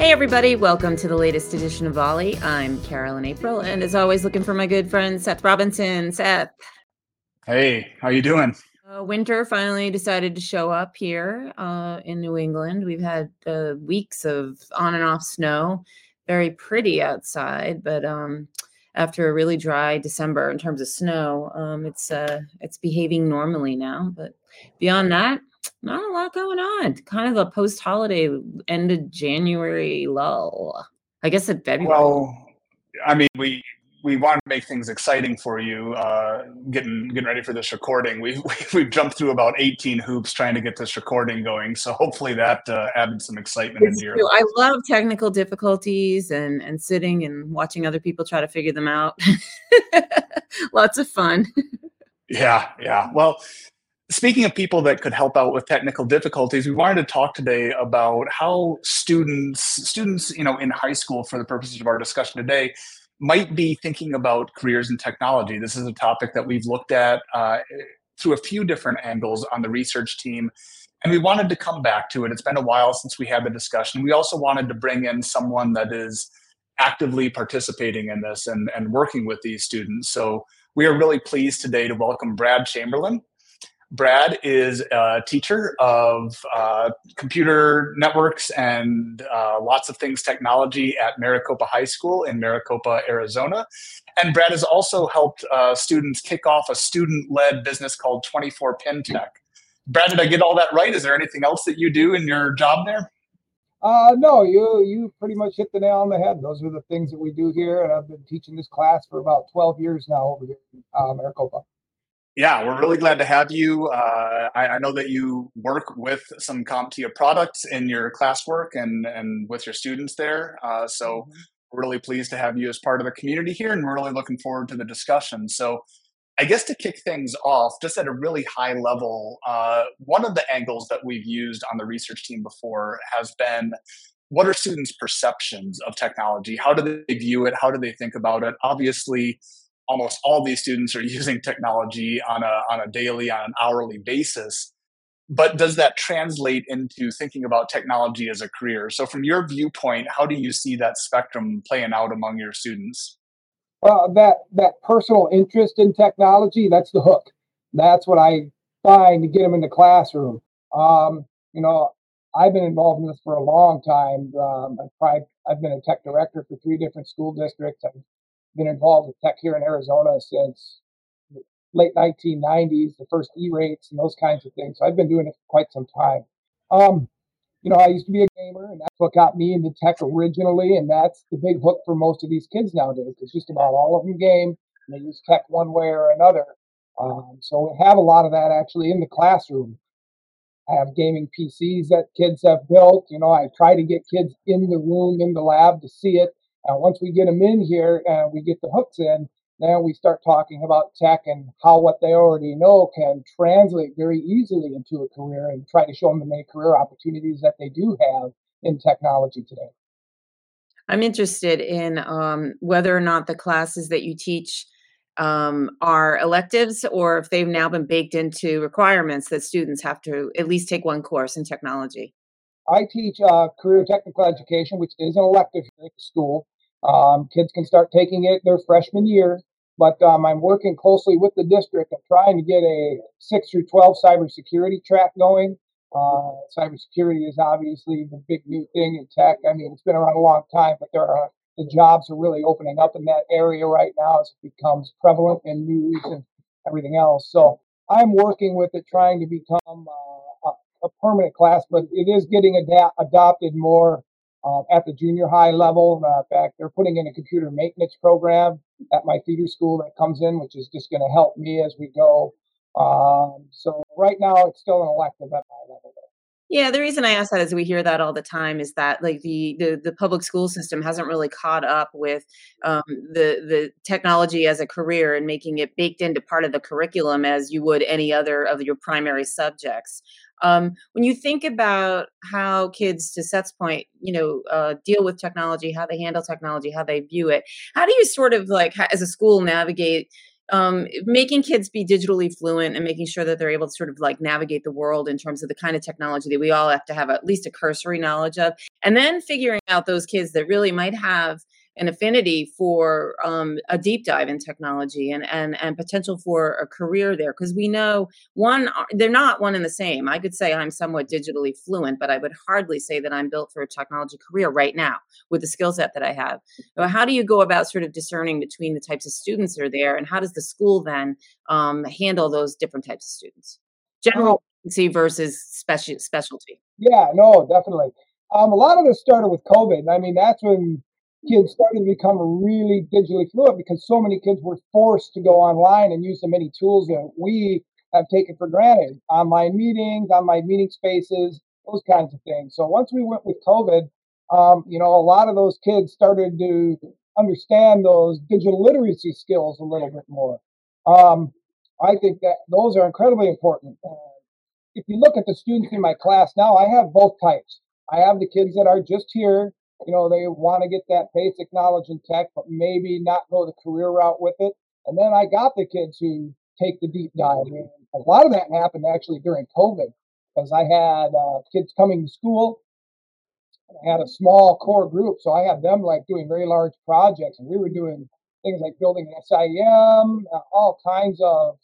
Hey, everybody, welcome to the latest edition of Volley. I'm Carolyn April, and as always, looking for my good friend Seth Robinson. Seth. Hey, how you doing? Uh, winter finally decided to show up here uh, in New England. We've had uh, weeks of on and off snow, very pretty outside, but um, after a really dry December in terms of snow, um, it's uh, it's behaving normally now. But beyond that, not a lot going on. Kind of a post-holiday end of January lull. I guess in February. Well, I mean, we we want to make things exciting for you. Uh, getting getting ready for this recording, we've we've jumped through about eighteen hoops trying to get this recording going. So hopefully that uh, added some excitement It's into your. true. I love technical difficulties and and sitting and watching other people try to figure them out. Lots of fun. Yeah, yeah. Well, speaking of people that could help out with technical difficulties, we wanted to talk today about how students students you know in high school, for the purposes of our discussion today, might be thinking about careers in technology. This is a topic that we've looked at uh, through a few different angles on the research team. And we wanted to come back to it. It's been a while since we had the discussion. We also wanted to bring in someone that is actively participating in this and, and working with these students. So we are really pleased today to welcome Brad Chamberlain. Brad is a teacher of uh, computer networks and uh, lots of things technology at Maricopa High School in Maricopa, Arizona. And Brad has also helped uh, students kick off a student led business called 24 Pin Tech. Brad, did I get all that right? Is there anything else that you do in your job there? Uh, no, you you pretty much hit the nail on the head. Those are the things that we do here, and I've been teaching this class for about 12 years now over here in uh, Maricopa. Yeah, we're really glad to have you. Uh, I, I know that you work with some CompTIA products in your classwork and, and with your students there. Uh, so Mhm. really pleased to have you as part of the community here, and we're really looking forward to the discussion. So, I guess to kick things off, just at a really high level, uh, one of the angles that we've used on the research team before has been what are students' perceptions of technology? How do they view it? How do they think about it? Obviously, almost all these students are using technology on a on a daily, on an hourly basis. But does that translate into thinking about technology as a career? So, from your viewpoint, how do you see that spectrum playing out among your students? Well, that that personal interest in technology, that's the hook. That's what I find to get them in the classroom. Um, you know, I've been involved in this for a long time. Um, I've, tried, I've been a tech director for three different school districts. I've been involved with tech here in Arizona since late 1990s, the first E-rates and those kinds of things. So I've been doing it for quite some time. Um, you know, I used to be a gamer, and that's what got me into tech originally, and that's the big hook for most of these kids nowadays. It's just about all of them game, and they use tech one way or another. Um, so we have a lot of that actually in the classroom. I have gaming PCs that kids have built. You know, I try to get kids in the room, in the lab to see it. And once we get them in here and we get the hooks in, then we start talking about tech and how what they already know can translate very easily into a career and try to show them the many career opportunities that they do have in technology today. I'm interested in um, whether or not the classes that you teach um, are electives or if they've now been baked into requirements that students have to at least take one course in technology. I teach uh, career technical education, which is an elective at the school. Um, kids can start taking it their freshman year, but um, I'm working closely with the district. I'm trying to get a 6 through 12 cybersecurity track going. Uh, cybersecurity is obviously the big new thing in tech. I mean, it's been around a long time, but there are the jobs are really opening up in that area right now as it becomes prevalent in news and everything else. So I'm working with it, trying to become uh, a, a permanent class, but it is getting ada- adopted more uh, at the junior high level. Uh, in fact, they're putting in a computer maintenance program at my feeder school that comes in, which is just going to help me as we go. Um, so right now, it's still an elective at my level. Yeah, the reason I ask that is we hear that all the time is that like the the, the public school system hasn't really caught up with um, the the technology as a career and making it baked into part of the curriculum as you would any other of your primary subjects. Um, when you think about how kids, to Seth's point, you know, uh, deal with technology, how they handle technology, how they view it, how do you sort of like, as a school, navigate um, making kids be digitally fluent and making sure that they're able to sort of like navigate the world in terms of the kind of technology that we all have to have at least a cursory knowledge of and then figuring out those kids that really might have an affinity for um, a deep dive in technology and and and potential for a career there because we know one uh, they're not one and the same. I could say i'm somewhat digitally fluent but i would hardly say that i'm built for a technology career right now with the skill set that i have. So how do you go about sort of discerning between the types of students that are there and how does the school then um, handle those different types of students? General versus special specialty. Yeah no definitely. Um, a lot of this started with covid i mean that's when kids started to become really digitally fluent because so many kids were forced to go online and use the many tools that we have taken for granted online meetings, online meeting spaces, those kinds of things. So once we went with COVID, um, you know, a lot of those kids started to understand those digital literacy skills a little bit more. Um, I think that those are incredibly important. Uh, if you look at the students in my class now, I have both types. I have the kids that are just here you know, they want to get that basic knowledge in tech, but maybe not go the career route with it. And then I got the kids who take the deep dive. And a lot of that happened actually during COVID because I had uh, kids coming to school. I had a small core group, so I had them like doing very large projects, and we were doing things like building an SIEM, uh, all kinds of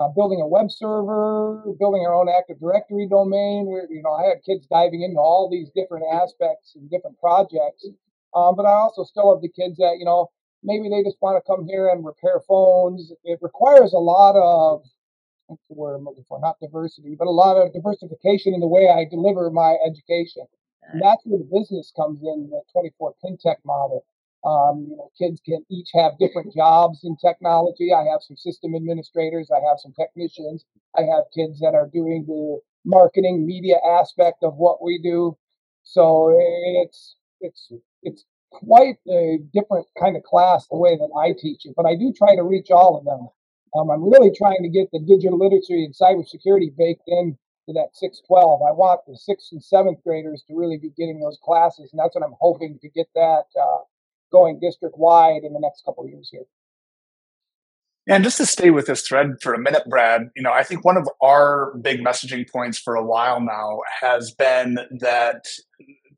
uh, building a web server, building our own Active Directory domain. Where you know I had kids diving into all these different aspects and different projects. Um, but I also still have the kids that you know maybe they just want to come here and repair phones. It requires a lot of what's the word I'm looking for? Not diversity, but a lot of diversification in the way I deliver my education. And that's where the business comes in, the 24 PinTech model. Um, you know, kids can each have different jobs in technology. I have some system administrators. I have some technicians. I have kids that are doing the marketing media aspect of what we do. So it's it's it's quite a different kind of class the way that I teach it. But I do try to reach all of them. Um, I'm really trying to get the digital literacy and cybersecurity baked in to that 612. I want the sixth and seventh graders to really be getting those classes, and that's what I'm hoping to get that uh, going district wide in the next couple of years here. And just to stay with this thread for a minute, Brad, you know, I think one of our big messaging points for a while now has been that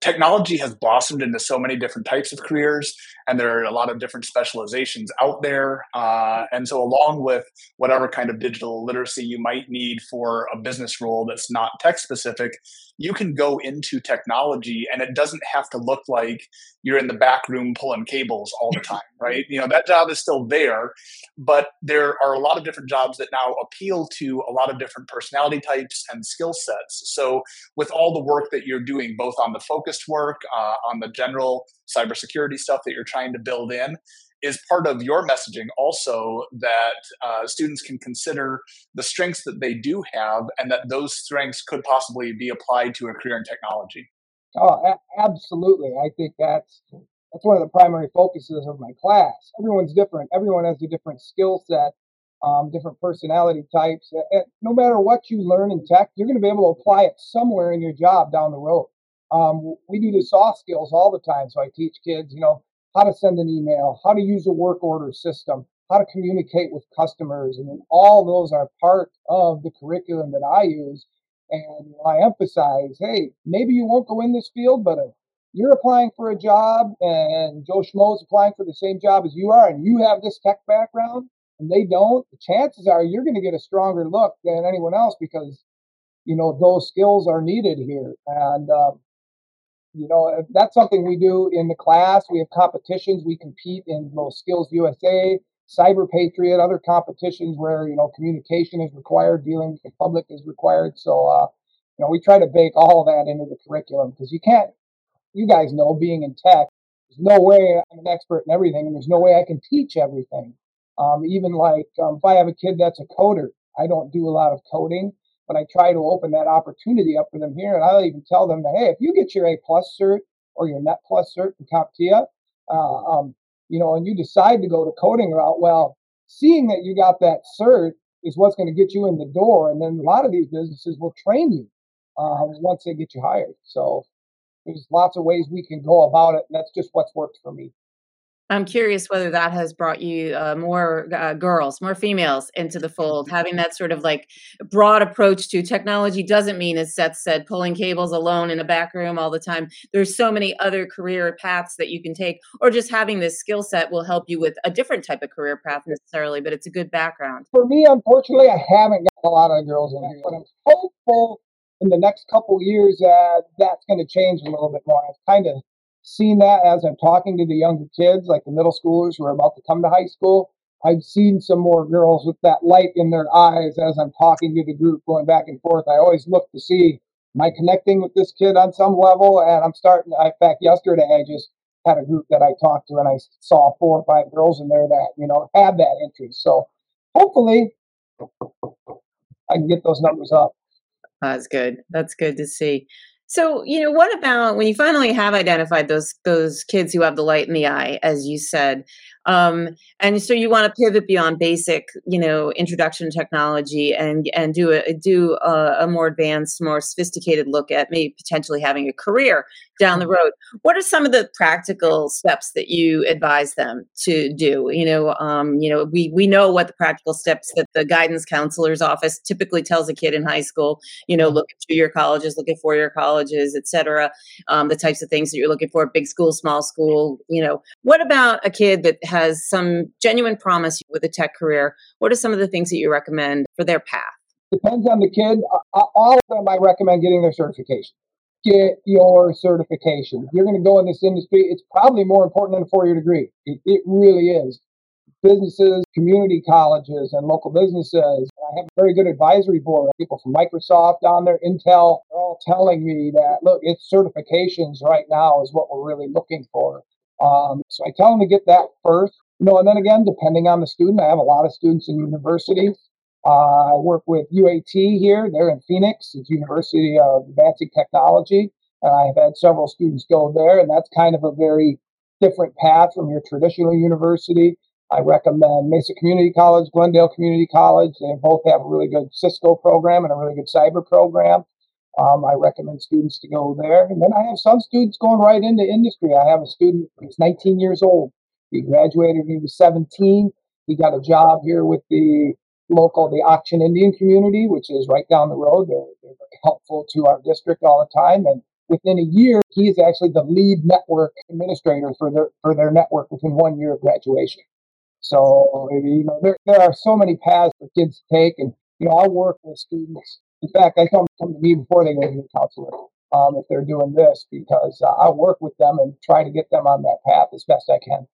technology has blossomed into so many different types of careers and there are a lot of different specializations out there uh, and so along with whatever kind of digital literacy you might need for a business role that's not tech specific you can go into technology and it doesn't have to look like you're in the back room pulling cables all the time right. you know that job is still there but there are a lot of different jobs that now appeal to a lot of different personality types and skill sets. So with all the work that you're doing both on the focused work uh, on the general cybersecurity stuff that you're trying to build in is part of your messaging also that uh, students can consider the strengths that they do have and that those strengths could possibly be applied to a career in technology. Oh a- absolutely. I think that's that's one of the primary focuses of my class. Everyone's different. Everyone has a different skill set um, different personality types and no matter what you learn in tech you're going to be able to apply it somewhere in your job down the road um, we do the soft skills all the time so i teach kids you know how to send an email, how to use a work order system, how to communicate with customers. and all those are part of the curriculum that I use. And I emphasize, hey, maybe you won't go in this field, but if you're applying for a job and Joe Schmo is applying for the same job as you are, and you have this tech background and they don't, the chances are you're going to get a stronger look than anyone else because, you know, those skills are needed here. And um, you know, that's something we do in the class. We have competitions. We compete in those Skills USA, Cyber Patriot, other competitions where, you know, communication is required, dealing with the public is required. So, uh, you know, we try to bake all of that into the curriculum because you can't, you guys know, being in tech, there's no way I'm an expert in everything and there's no way I can teach everything. Um, even like um, if I have a kid that's a coder, I don't do a lot of coding but I try to open that opportunity up for them here. And I'll even tell them that, hey, if you get your A plus cert or your Net plus cert from CompTIA, uh, um, you know, and you decide to go to coding route, well, seeing that you got that cert is what's going to get you in the door. And then a lot of these businesses will train you uh, once they get you hired. So there's lots of ways we can go about it. And that's just what's worked for me. I'm curious whether that has brought you uh, more uh, girls, more females into the fold. Having that sort of like broad approach to technology doesn't mean, as Seth said, pulling cables alone in a back room all the time. There's so many other career paths that you can take, or just having this skill set will help you with a different type of career path necessarily, but it's a good background. For me, unfortunately, I haven't got a lot of girls in here, but I'm hopeful in the next couple years that that's going to change a little bit more. I've kind of seen that as I'm talking to the younger kids, like the middle schoolers who are about to come to high school. I've seen some more girls with that light in their eyes as I'm talking to the group going back and forth. I always look to see, am I connecting with this kid on some level? And I'm starting, in fact, yesterday I just had a group that I talked to and I saw four or five girls in there that, you know, had that interest. So hopefully I can get those numbers up. That's good. That's good to see. So, you know, what about when you finally have identified those those kids who have the light in the eye, as you said, um, and so you want to pivot beyond basic, you know, introduction to technology and and do a do a, a, more advanced, more sophisticated look at maybe potentially having a career down the road. What are some of the practical steps that you advise them to do? You know, um, you know, we we know what the practical steps that the guidance counselor's office typically tells a kid in high school. You know, mm-hmm. look at two-year colleges, look at four-year colleges, et cetera. Um, the types of things that you're looking for: big school, small school. You know, what about a kid that has some genuine promise with a tech career, what are some of the things that you recommend for their path? Depends on the kid. All of them, I recommend getting their certification. Get your certification. If you're going to go in this industry, it's probably more important than a four year degree. It, it really is. Businesses, community colleges, and local businesses. I have a very good advisory board. People from Microsoft on there, Intel, they're all telling me that, look, it's certifications right now is what we're really looking for. Um, so I tell them to get that first. You know, and then again, depending on the student, I have a lot of students in universities. Uh, I work with UAT here. They're in Phoenix. It's University of Advancing Technology. And I've had several students go there, and that's kind of a very different path from your traditional university. I recommend Mesa Community College, Glendale Community College. They both have a really good Cisco program and a really good cyber program. Um, I recommend students to go there. And then I have some students going right into industry. I have a student who's 19 years old. He graduated when he was 17. He got a job here with the local, the Ak-Chin Indian community, which is right down the road. They're, they're very helpful to our district all the time. And within a year, he is actually the lead network administrator for their, for their network within one year of graduation. So, you know, there, there are so many paths for kids to take. And, you know, I work with students in fact, I come come to me before they go to the counselor um, if they're doing this because uh, I work with them and try to get them on that path as best I can.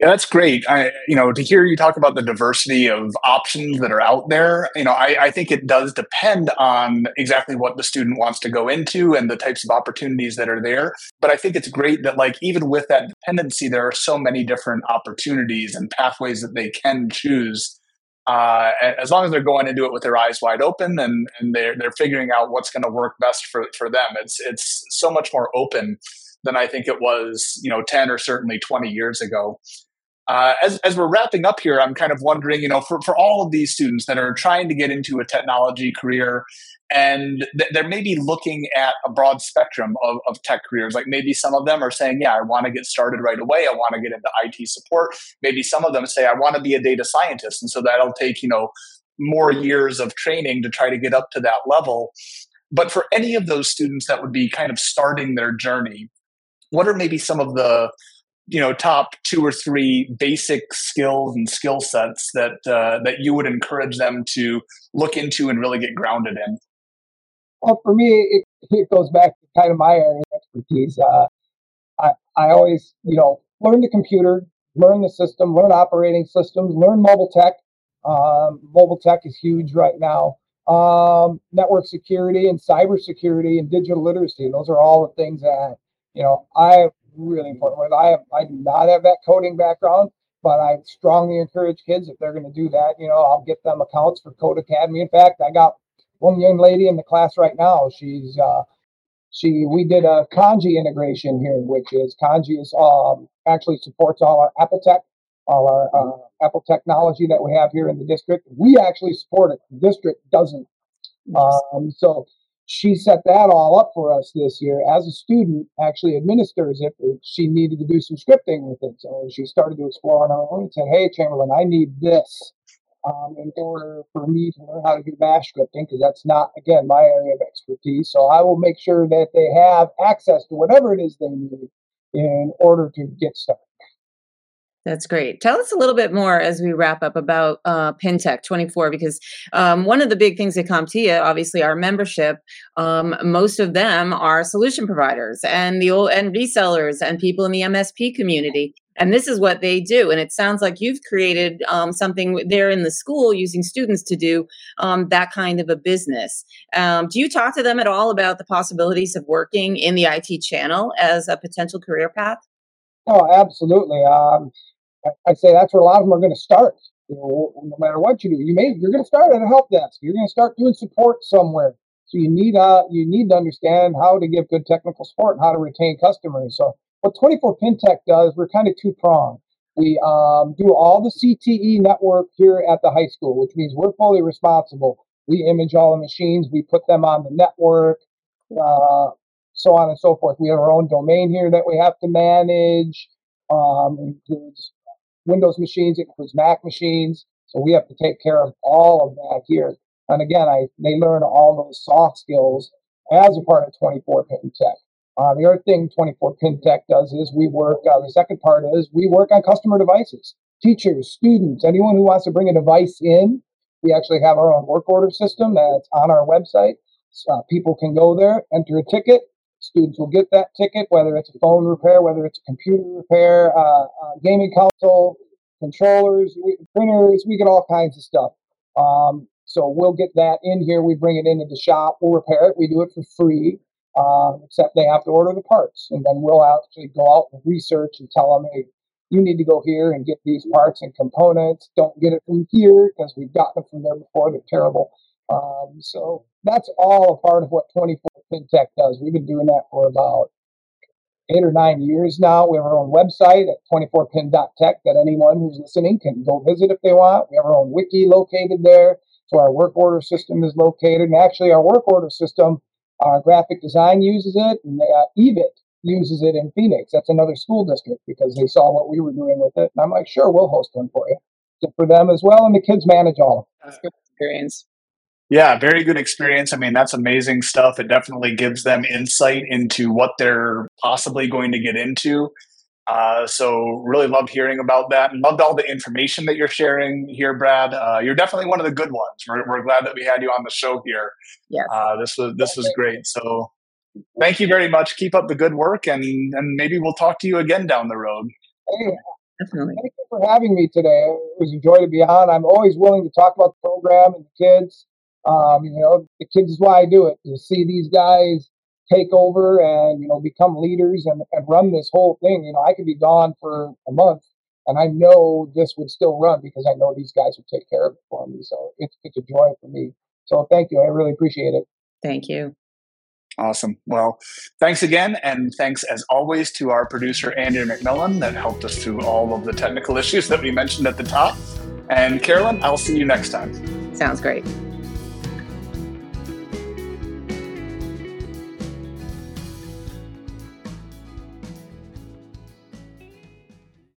Yeah, that's great. I, you know, to hear you talk about the diversity of options that are out there, you know, I, I think it does depend on exactly what the student wants to go into and the types of opportunities that are there. But I think it's great that, like, even with that dependency, there are so many different opportunities and pathways that they can choose uh, as long as they're going into it with their eyes wide open and, and they're, they're figuring out what's going to work best for, for them. It's, it's so much more open than I think it was, you know, 10 or certainly 20 years ago. Uh, as, as we're wrapping up here, I'm kind of wondering, you know, for, for all of these students that are trying to get into a technology career and th- they're maybe looking at a broad spectrum of, of tech careers like maybe some of them are saying yeah i want to get started right away. I want to get into it support. Maybe some of them say i want to be a data scientist. And so that'll take you know more years of training to try to get up to that level. But for any of those students that would be kind of starting their journey what are maybe some of the you know top two or three basic skills and skill sets that uh, that you would encourage them to look into and really get grounded in well, for me, it, it goes back to kind of my area of expertise. Uh, I, I always, you know, learn the computer, learn the system, learn operating systems, learn mobile tech. Um, mobile tech is huge right now. Um, network security and cyber security and digital literacy. Those are all the things that, you know, I really important. I have, I do not have that coding background, but I strongly encourage kids if they're going to do that, you know, I'll get them accounts for Codecademy. In fact, I got one young lady in the class right now. She's uh, she we did a Kandji integration here, which is Kandji is um, actually supports all our Apple Tech, all our uh, Apple technology that we have here in the district. We actually support it. The district doesn't. Um, so she set that all up for us this year as a student actually administers it she needed to do some scripting with it. So she started to explore on her own and said hey chamberlain i need this um, in order for me to learn how to do bash scripting because that's not again my area of expertise. So i will make sure that they have access to whatever it is they need in order to get started that's great. Tell us a little bit more as we wrap up about uh, PinTech 24, because um, one of the big things at CompTIA, obviously, our membership, um, most of them are solution providers and the old and resellers and people in the MSP community. And this is what they do. And it sounds like you've created um, something there in the school using students to do um, that kind of a business. Um, do you talk to them at all about the possibilities of working in the IT channel as a potential career path? Oh, absolutely. Um, I say that's where a lot of them are going to start. You know, no matter what you do, you may you're going to start at a help desk. You're going to start doing support somewhere. So you need uh you need to understand how to give good technical support and how to retain customers. So what 24 PinTech does, we're kind of two pronged. We um, do all the CTE network here at the high school, which means we're fully responsible. We image all the machines, we put them on the network, uh, so on and so forth. We have our own domain here that we have to manage. Um, includes Windows machines, it includes Mac machines. So we have to take care of all of that here. And again, I they learn all those soft skills as a part of 24 Pin Tech. Uh, the other thing 24 Pin Tech does is we work, uh, the second part is we work on customer devices. Teachers, students, anyone who wants to bring a device in, we actually have our own work order system that's on our website. Uh, people can go there, enter a ticket, Students will get that ticket, whether it's a phone repair, whether it's a computer repair, uh, uh, gaming console, controllers, printers, we get all kinds of stuff. Um, so we'll get that in here. We bring it into the shop. We'll repair it. We do it for free, uh, except they have to order the parts. And then we'll actually go out and research and tell them, hey, you need to go here and get these parts and components. Don't get it from here because we've gotten them from there before. They're terrible. Um, so that's all a part of what 24 PinTech does. We've been doing that for about eight or nine years now. We have our own website at 24pin.tech that anyone who's listening can go visit if they want. We have our own wiki located there. So our work order system is located. And actually, our work order system, our graphic design uses it, and uh, EVIT uses it in Phoenix. That's another school district because they saw what we were doing with it. And I'm like, sure, we'll host one for you. So for them as well. And the kids manage all of it. That's good experience. Yeah, very good experience. I mean, that's amazing stuff. It definitely gives them insight into what they're possibly going to get into. Uh, so, really love hearing about that and loved all the information that you're sharing here, Brad. Uh, you're definitely one of the good ones. We're, we're glad that we had you on the show here. Yeah, uh, this was this was great. So, thank you very much. Keep up the good work, and and maybe we'll talk to you again down the road. Hey, definitely. Thank you for having me today. It was a joy to be on. I'm always willing to talk about the program and the kids. Um, you know, the kids is why I do it to see these guys take over and you know become leaders and, and run this whole thing. You know, I could be gone for a month and I know this would still run because I know these guys would take care of it for me. So it's it's a joy for me. So thank you. I really appreciate it. Thank you. Awesome. Well, thanks again. And thanks as always to our producer, Andrew McMillan, that helped us through all of the technical issues that we mentioned at the top. And Carolyn, I'll see you next time. Sounds great.